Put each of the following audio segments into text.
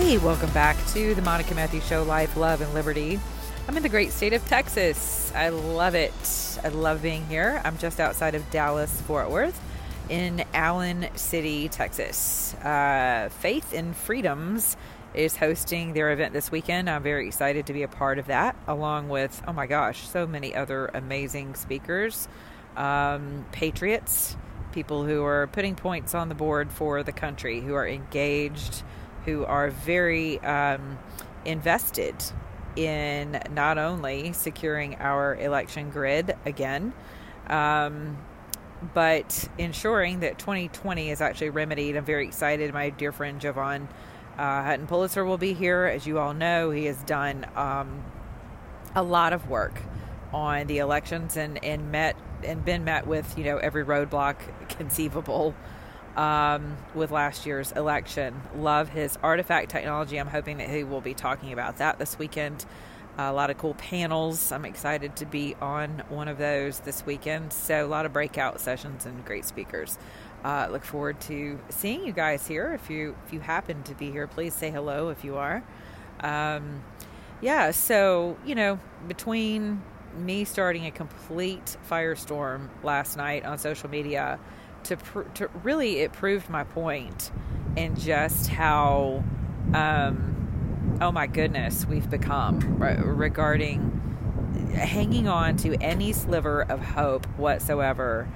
Hey, welcome back to the Monica Matthews Show Life, Love, and Liberty. I'm in the great state of Texas. I love it. I love being here. I'm just outside of Dallas, Fort Worth, in Allen City, Texas. Uh, Faith in Freedoms is hosting their event this weekend. I'm very excited to be a part of that, along with, oh my gosh, so many other amazing speakers, um, patriots, people who are putting points on the board for the country, who are engaged who are very um, invested in not only securing our election grid again, um, but ensuring that 2020 is actually remedied. I'm very excited. My dear friend Jovan uh, Hutton Pulitzer will be here. As you all know, he has done um, a lot of work on the elections and, and met and been met with you know every roadblock conceivable um, with last year's election. Love his artifact technology. I'm hoping that he will be talking about that this weekend. Uh, a lot of cool panels. I'm excited to be on one of those this weekend. So, a lot of breakout sessions and great speakers. Uh, look forward to seeing you guys here. If you if you happen to be here, please say hello if you are. Um, yeah, so you know, between me starting a complete firestorm last night on social media to, pr- to really it proved my point in just how um, oh my goodness we've become re- regarding hanging on to any sliver of hope whatsoever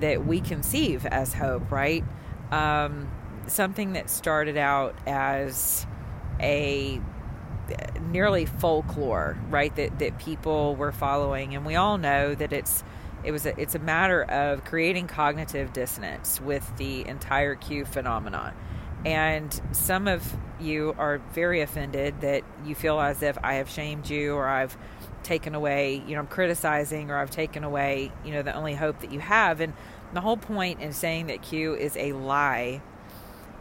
that we conceive as hope right? Um, something that started out as a nearly folklore right that, that people were following. And we all know that it's it was a, it's a matter of creating cognitive dissonance with the entire Q phenomenon. And some of you are very offended that you feel as if I have shamed you or I've taken away, you know, I'm criticizing or I've taken away, you know, the only hope that you have. And the whole point in saying that Q is a lie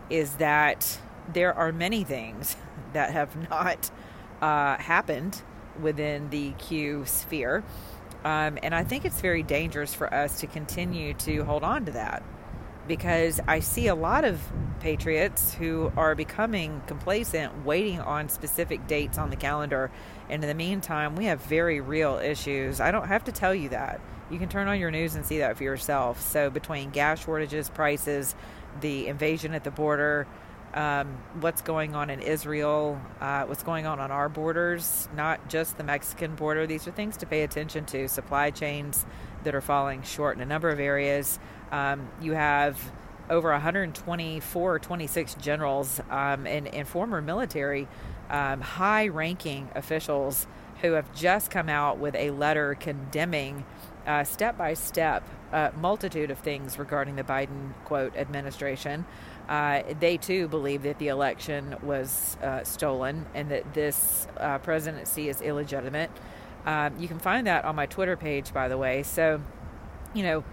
is that there are many things that have not uh, happened within the Q sphere um, and I think it's very dangerous for us to continue to hold on to that because I see a lot of patriots who are becoming complacent, waiting on specific dates on the calendar. And in the meantime, we have very real issues. I don't have to tell you that. You can turn on your news and see that for yourself. So, between gas shortages, prices, the invasion at the border, um, what's going on in Israel, uh, what's going on on our borders, not just the Mexican border. These are things to pay attention to. Supply chains that are falling short in a number of areas. Um, you have over 124 or 26 generals um, and, and, former military um, high ranking officials who have just come out with a letter condemning step by step multitude of things regarding the Biden quote administration. Uh, they too believe that the election was uh, stolen and that this uh, presidency is illegitimate. Um, you can find that on my Twitter page, by the way. So, you know,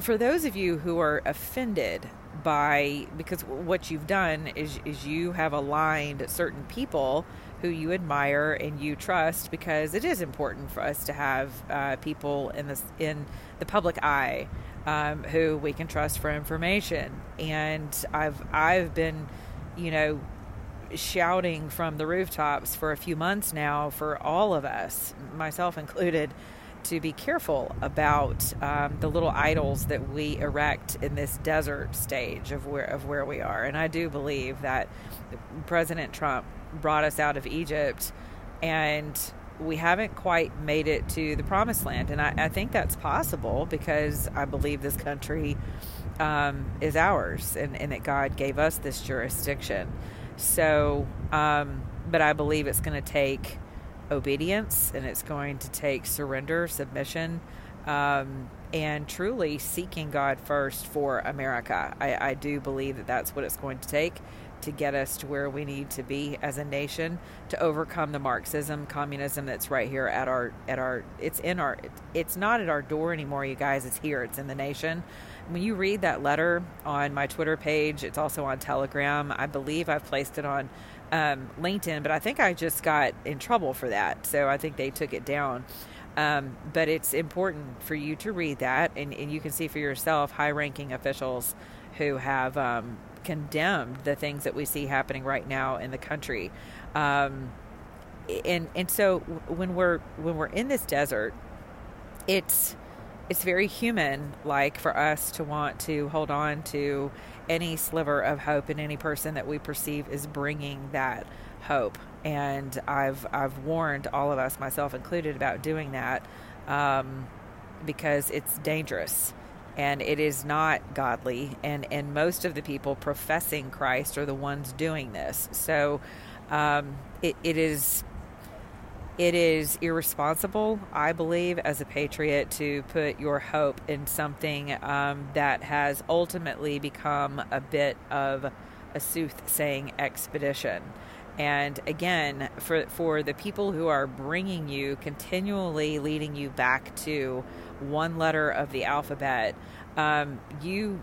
for those of you who are offended by because what you've done is is you have aligned certain people who you admire and you trust because it is important for us to have uh, people in this in the public eye um, who we can trust for information. And I've I've been, you know, shouting from the rooftops for a few months now for all of us, myself included, to be careful about um, the little idols that we erect in this desert stage of where of where we are. And I do believe that President Trump brought us out of Egypt and we haven't quite made it to the promised land. And I, I think that's possible because I believe this country um, is ours and, and, that God gave us this jurisdiction. So, um, but I believe it's going to take obedience and it's going to take surrender, submission. Um, and truly seeking God first for America. I, I do believe that that's what it's going to take to get us to where we need to be as a nation to overcome the Marxism, communism that's right here at our at our it's in our it's not at our door anymore, you guys. It's here. It's in the nation. When you read that letter on my Twitter page, it's also on Telegram. I believe I've placed it on um, LinkedIn, but I think I just got in trouble for that, so I think they took it down. Um, but it's important for you to read that, and, and you can see for yourself high ranking officials who have um, condemned the things that we see happening right now in the country. Um, and and so when we're when we're in this desert, it's it's very human like for us to want to hold on to any sliver of hope in any person that we perceive is bringing that hope and I've I've warned all of us, myself included, about doing that um, because it's dangerous and it is not godly. And and most of the people professing Christ are the ones doing this. So um, it, it is it is irresponsible, I believe, as a patriot, to put your hope in something um, that has ultimately become a bit of a soothsaying expedition. And again, for for the people who are bringing you continually leading you back to one letter of the alphabet, um, you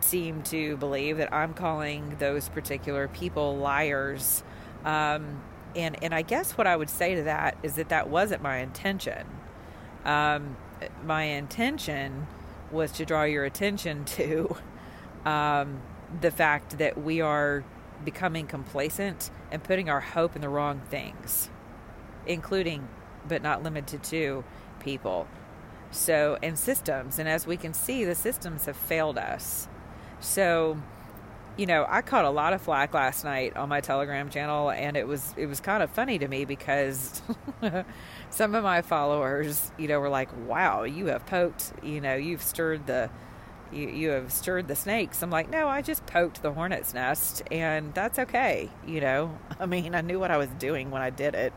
seem to believe that I'm calling those particular people liars. Um, and and I guess what I would say to that is that that wasn't my intention. Um, my intention was to draw your attention to um, the fact that we are becoming complacent and putting our hope in the wrong things, including, but not limited to, people. So, and systems. And as we can see, the systems have failed us. So, you know, I caught a lot of flack last night on my Telegram channel, and it was it was kind of funny to me because some of my followers, you know, were like, "Wow, you have poked, you know, you've stirred the you, you have stirred the snakes. I'm like, no, I just poked the hornet's nest, and that's okay. You know, I mean, I knew what I was doing when I did it.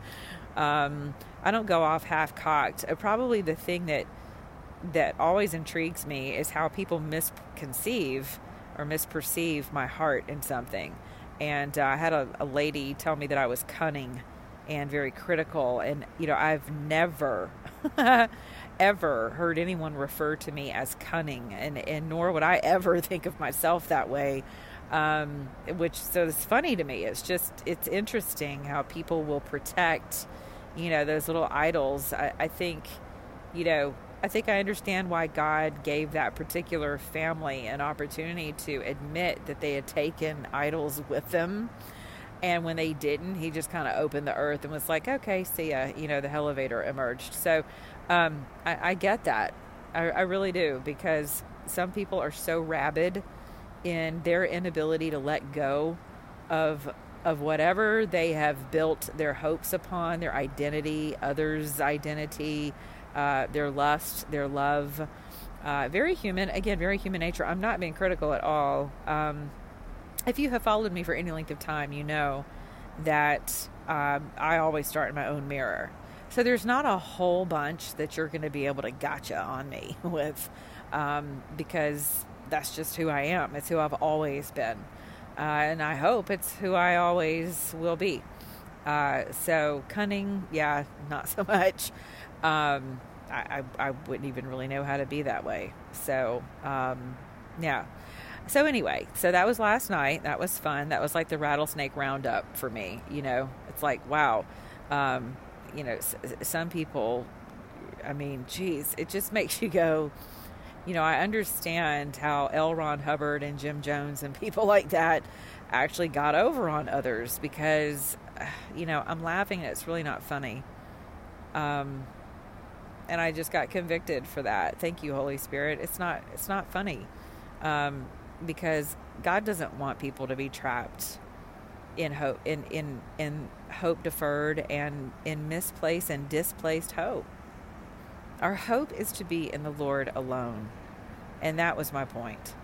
Um, I don't go off half cocked. Uh, probably the thing that that always intrigues me is how people misconceive or misperceive my heart in something. And uh, I had a, a lady tell me that I was cunning and very critical, and you know, I've never. ever heard anyone refer to me as cunning, and, and nor would I ever think of myself that way. Um, which so it's funny to me. It's just it's interesting how people will protect, you know, those little idols. I, I think, you know, I think I understand why God gave that particular family an opportunity to admit that they had taken idols with them. And when they didn't, he just kind of opened the earth and was like, okay, see ya. You know, the elevator emerged. So um, I, I, get that. I, I really do because some people are so rabid in their inability to let go of of whatever they have built their hopes upon, their identity, others' identity, uh, their lust, their love. Uh, very human, again, very human nature. I'm not being critical at all. Um, if you have followed me for any length of time, you know that um, I always start in my own mirror. So there's not a whole bunch that you're going to be able to gotcha on me with um, because that's just who I am. It's who I've always been. Uh, and I hope it's who I always will be. Uh, so cunning, yeah, not so much. Um, I, I, I, wouldn't even really know how to be that way. So, um, yeah. So anyway, so that was last night. That was fun. That was like the rattlesnake roundup for me. You know, it's like wow. Um, you know, some people, I mean, geez, it just makes you go, you know, I understand how L. Ron Hubbard and Jim Jones and people like that actually got over on others because, you know, I'm laughing and it's really not funny. Um, and I just got convicted for that. Thank you, Holy Spirit. It's not, it's not funny. Um, because God doesn't want people to be trapped in hope in in in hope deferred and in misplaced and displaced hope. Our hope is to be in the Lord alone. And that was my point.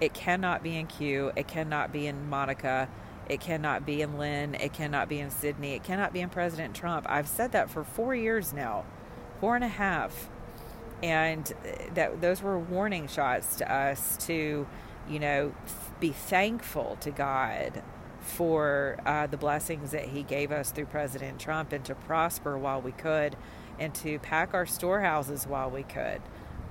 It cannot be in Q, it cannot be in Monica, it cannot be in Lin, it cannot be in Sidney, it cannot be in President Trump. I've said that for four years now, four and a half. and uh, that those were warning shots to us to, you know, be thankful to God for uh, the blessings that He gave us through President Trump and to prosper while we could and to pack our storehouses while we could.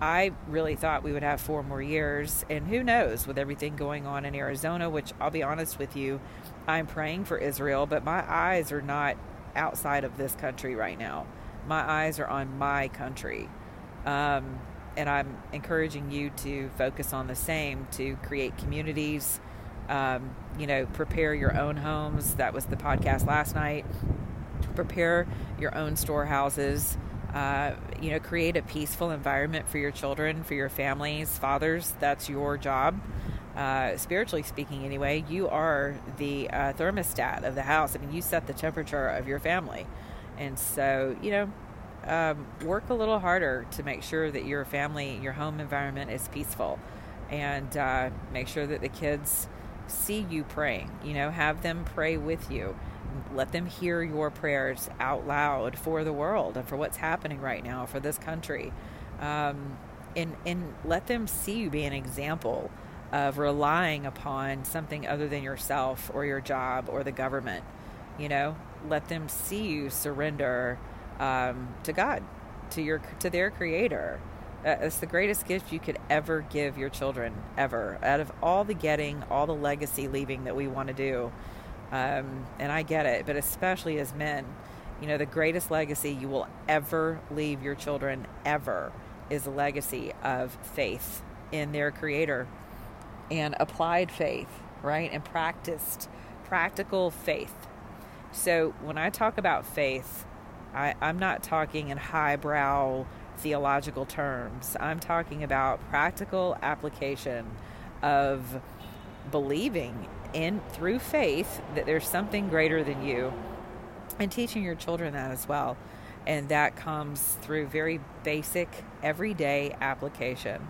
I really thought we would have four more years, and who knows with everything going on in Arizona, which I'll be honest with you, I'm praying for Israel, but my eyes are not outside of this country right now. My eyes are on my country. Um, and I'm encouraging you to focus on the same to create communities, um, you know, prepare your own homes. That was the podcast last night. Prepare your own storehouses. Uh, you know, create a peaceful environment for your children, for your families, fathers. That's your job. Uh, spiritually speaking, anyway, you are the uh, thermostat of the house. I mean, you set the temperature of your family. And so, you know, um, work a little harder to make sure that your family, your home environment is peaceful. And uh, make sure that the kids see you praying. You know, have them pray with you. Let them hear your prayers out loud for the world and for what's happening right now for this country. Um, and, and let them see you be an example of relying upon something other than yourself or your job or the government. You know, let them see you surrender um, to God, to your to their Creator. Uh, it's the greatest gift you could ever give your children, ever. Out of all the getting, all the legacy leaving that we want to do, um, and I get it, but especially as men, you know, the greatest legacy you will ever leave your children, ever, is a legacy of faith in their Creator and applied faith, right? And practiced, practical faith. So when I talk about faith, I, I'm not talking in highbrow theological terms. I'm talking about practical application of believing in through faith that there's something greater than you and teaching your children that as well. And that comes through very basic, everyday application.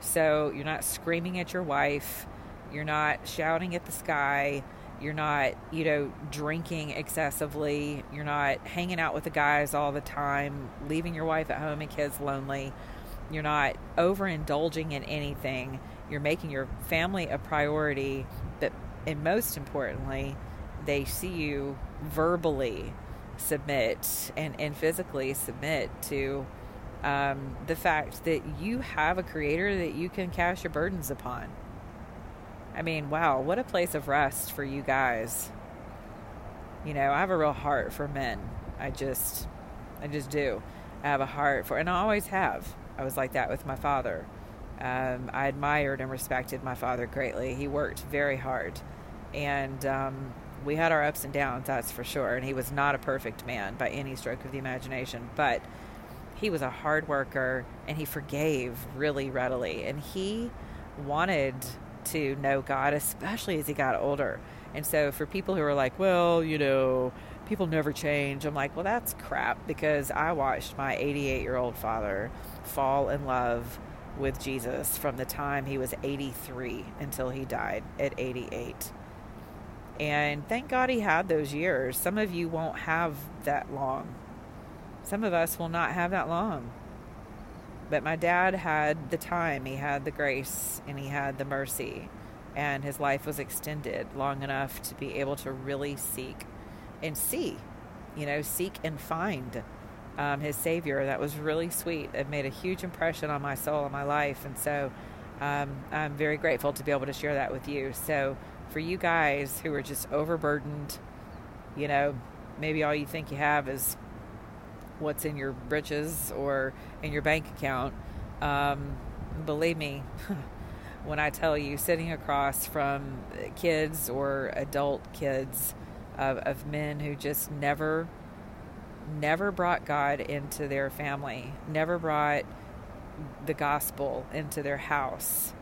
So you're not screaming at your wife, you're not shouting at the sky, you're not, you know, drinking excessively, you're not hanging out with the guys all the time, leaving your wife at home and kids lonely. You're not overindulging in anything. You're making your family a priority, but and most importantly, they see you verbally submit and, and physically submit to um, the fact that you have a creator that you can cast your burdens upon. I mean, wow, what a place of rest for you guys. You know, I have a real heart for men. I just, I just do. I have a heart for, and I always have. I was like that with my father. Um, I admired and respected my father greatly. He worked very hard, and um, we had our ups and downs, that's for sure. And he was not a perfect man by any stroke of the imagination, but he was a hard worker and he forgave really readily. And he wanted to know God, especially as he got older. And so, for people who are like, well, you know, people never change, I'm like, well, that's crap because I watched my 88 year old father fall in love with Jesus from the time he was 83 until he died at 88. And thank God he had those years. Some of you won't have that long some of us will not have that long. But my dad had the time, he had the grace, and he had the mercy. And his life was extended long enough to be able to really seek and see, you know, seek and find um, his Savior. That was really sweet. It made a huge impression on my soul and my life. And so um, I'm very grateful to be able to share that with you. So for you guys who are just overburdened, you know, maybe all you think you have is what's in your britches or in your bank account. Um, believe me, when I tell you, sitting across from kids or adult kids of, of men who just never, never brought God into their family, never brought the gospel into their house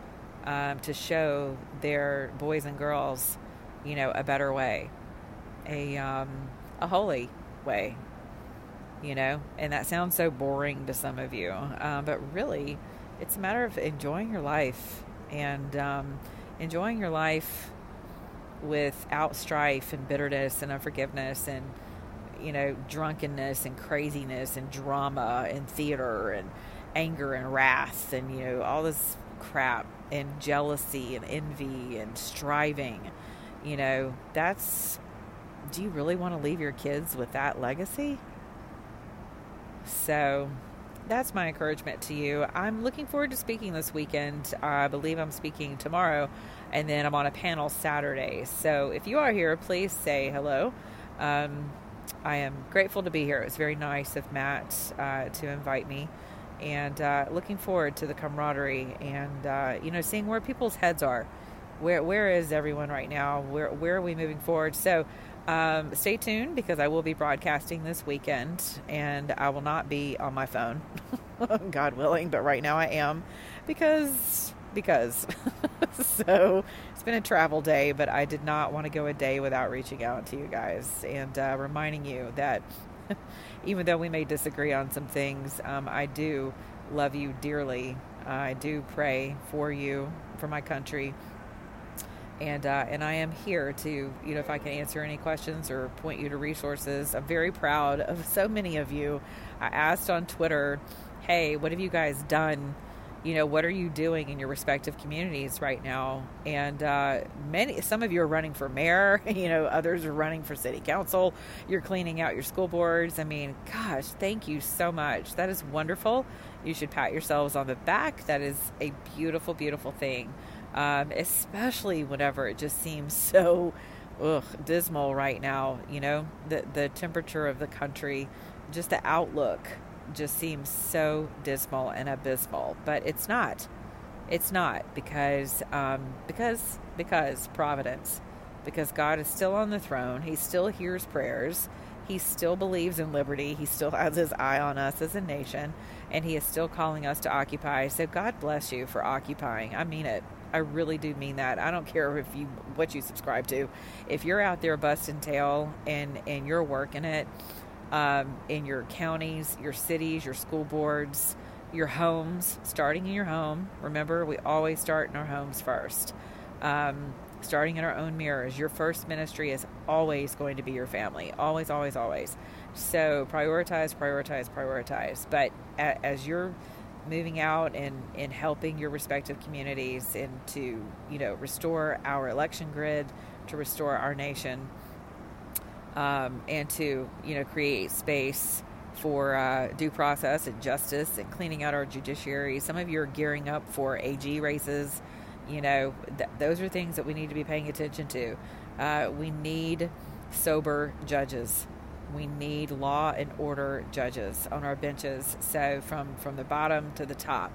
um, to show their boys and girls, you know, a better way, a um, a holy way, you know, and that sounds so boring to some of you, um, but really, it's a matter of enjoying your life and um, enjoying your life without strife and bitterness and unforgiveness and you know drunkenness and craziness and drama and theater and anger and wrath and you know all this crap and jealousy and envy and striving you know? That's do you really want to leave your kids with that legacy so that's my encouragement to you. I'm looking forward to speaking this weekend. I believe I'm speaking tomorrow, and then I'm on a panel Saturday. So if you are here, please say hello. Um, I am grateful to be here. It was very nice of Matt uh, to invite me, and uh, looking forward to the camaraderie and uh, you know seeing where people's heads are. Where where is everyone right now? Where where are we moving forward? So um, stay tuned because I will be broadcasting this weekend and I will not be on my phone, God willing, but right now I am because because so it's been a travel day, but I did not want to go a day without reaching out to you guys and uh, reminding you that even though we may disagree on some things, um, I do love you dearly. I do pray for you, for my country, and uh, and I am here to you know if I can answer any questions or point you to resources. I'm very proud of so many of you. I asked on Twitter, "Hey, what have you guys done? You know, what are you doing in your respective communities right now?" And uh, many, some of you are running for mayor. You know, others are running for city council. You're cleaning out your school boards. I mean, gosh, thank you so much. That is wonderful. You should pat yourselves on the back. That is a beautiful, beautiful thing um, especially whenever it just seems so ugh, dismal right now. You know, the the temperature of the country, just the outlook, just seems so dismal and abysmal. But it's not. It's not because um, because because providence, because God is still on the throne. He still hears prayers. He still believes in liberty. He still has his eye on us as a nation, and he is still calling us to occupy. So God bless you for occupying. I mean it. I really do mean that. I don't care if you what you subscribe to. If you're out there busting tail and and you're working it um, in your counties, your cities, your school boards, your homes, starting in your home. Remember, we always start in our homes first. Um, starting in our own mirrors. Your first ministry is always going to be your family. Always, always, always. So prioritize, prioritize, prioritize. But as you're moving out and, and helping your respective communities and to you know restore our election grid to restore our nation um, and to you know create space for uh, due process and justice and cleaning out our judiciary. Some of you are gearing up for ag races. You know th- those are things that we need to be paying attention to. Uh, we need sober judges we need law and order judges on our benches. So from from the bottom to the top.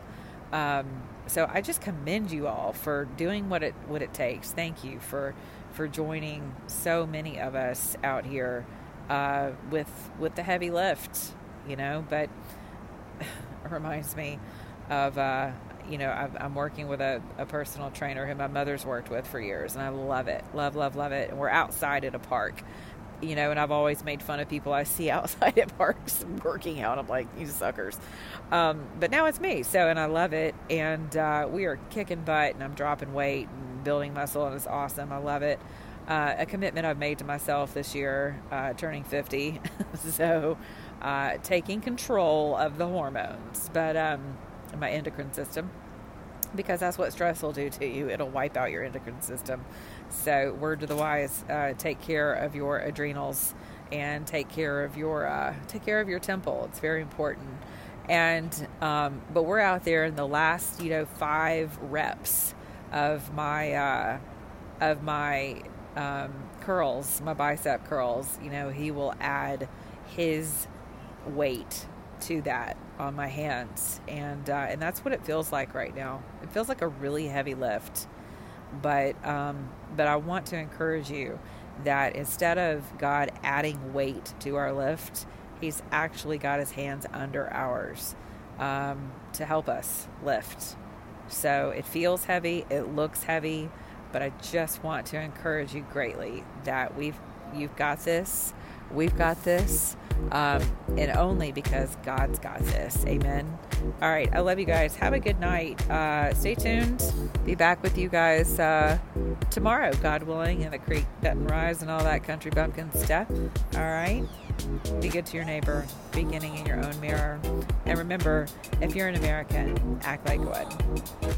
Um, so I just commend you all for doing what it what it takes. Thank you for for joining so many of us out here uh, with with the heavy lift. You know, but it reminds me of uh, you know i am working with a, a personal trainer who my mother's worked with for years, and I love it, love love love it. And we're outside at a park you know, and I've always made fun of people I see outside at parks working out. I'm like, you suckers. Um, but now it's me. So, and I love it. And uh, we are kicking butt and I'm dropping weight and building muscle, and it's awesome. I love it. Uh, a commitment I've made to myself this year, uh, turning 50. so, uh, taking control of the hormones, but um, my endocrine system because that's what stress will do to you. It'll wipe out your endocrine system. So, word to the wise: uh, take care of your adrenals and take care of your uh, take care of your temple. It's very important. And um, but we're out there in the last, you know, five reps of my uh, of my um, curls, my bicep curls. You know, he will add his weight to that on my hands, and uh, and that's what it feels like right now. It feels like a really heavy lift, but um, but I want to encourage you that instead of God adding weight to our lift, He's actually got His hands under ours um, to help us lift. So it feels heavy, it looks heavy, but I just want to encourage you greatly that we've you've got this. We've got this. Um, and only because God's got this. Amen. All right. I love you guys. Have a good night. Uh, stay tuned. Be back with you guys uh, tomorrow, God willing, in the creek doesn't rise and all that country bumpkin stuff. All right. Be good to your neighbor, beginning in your own mirror. And remember, if you're an American, act like one.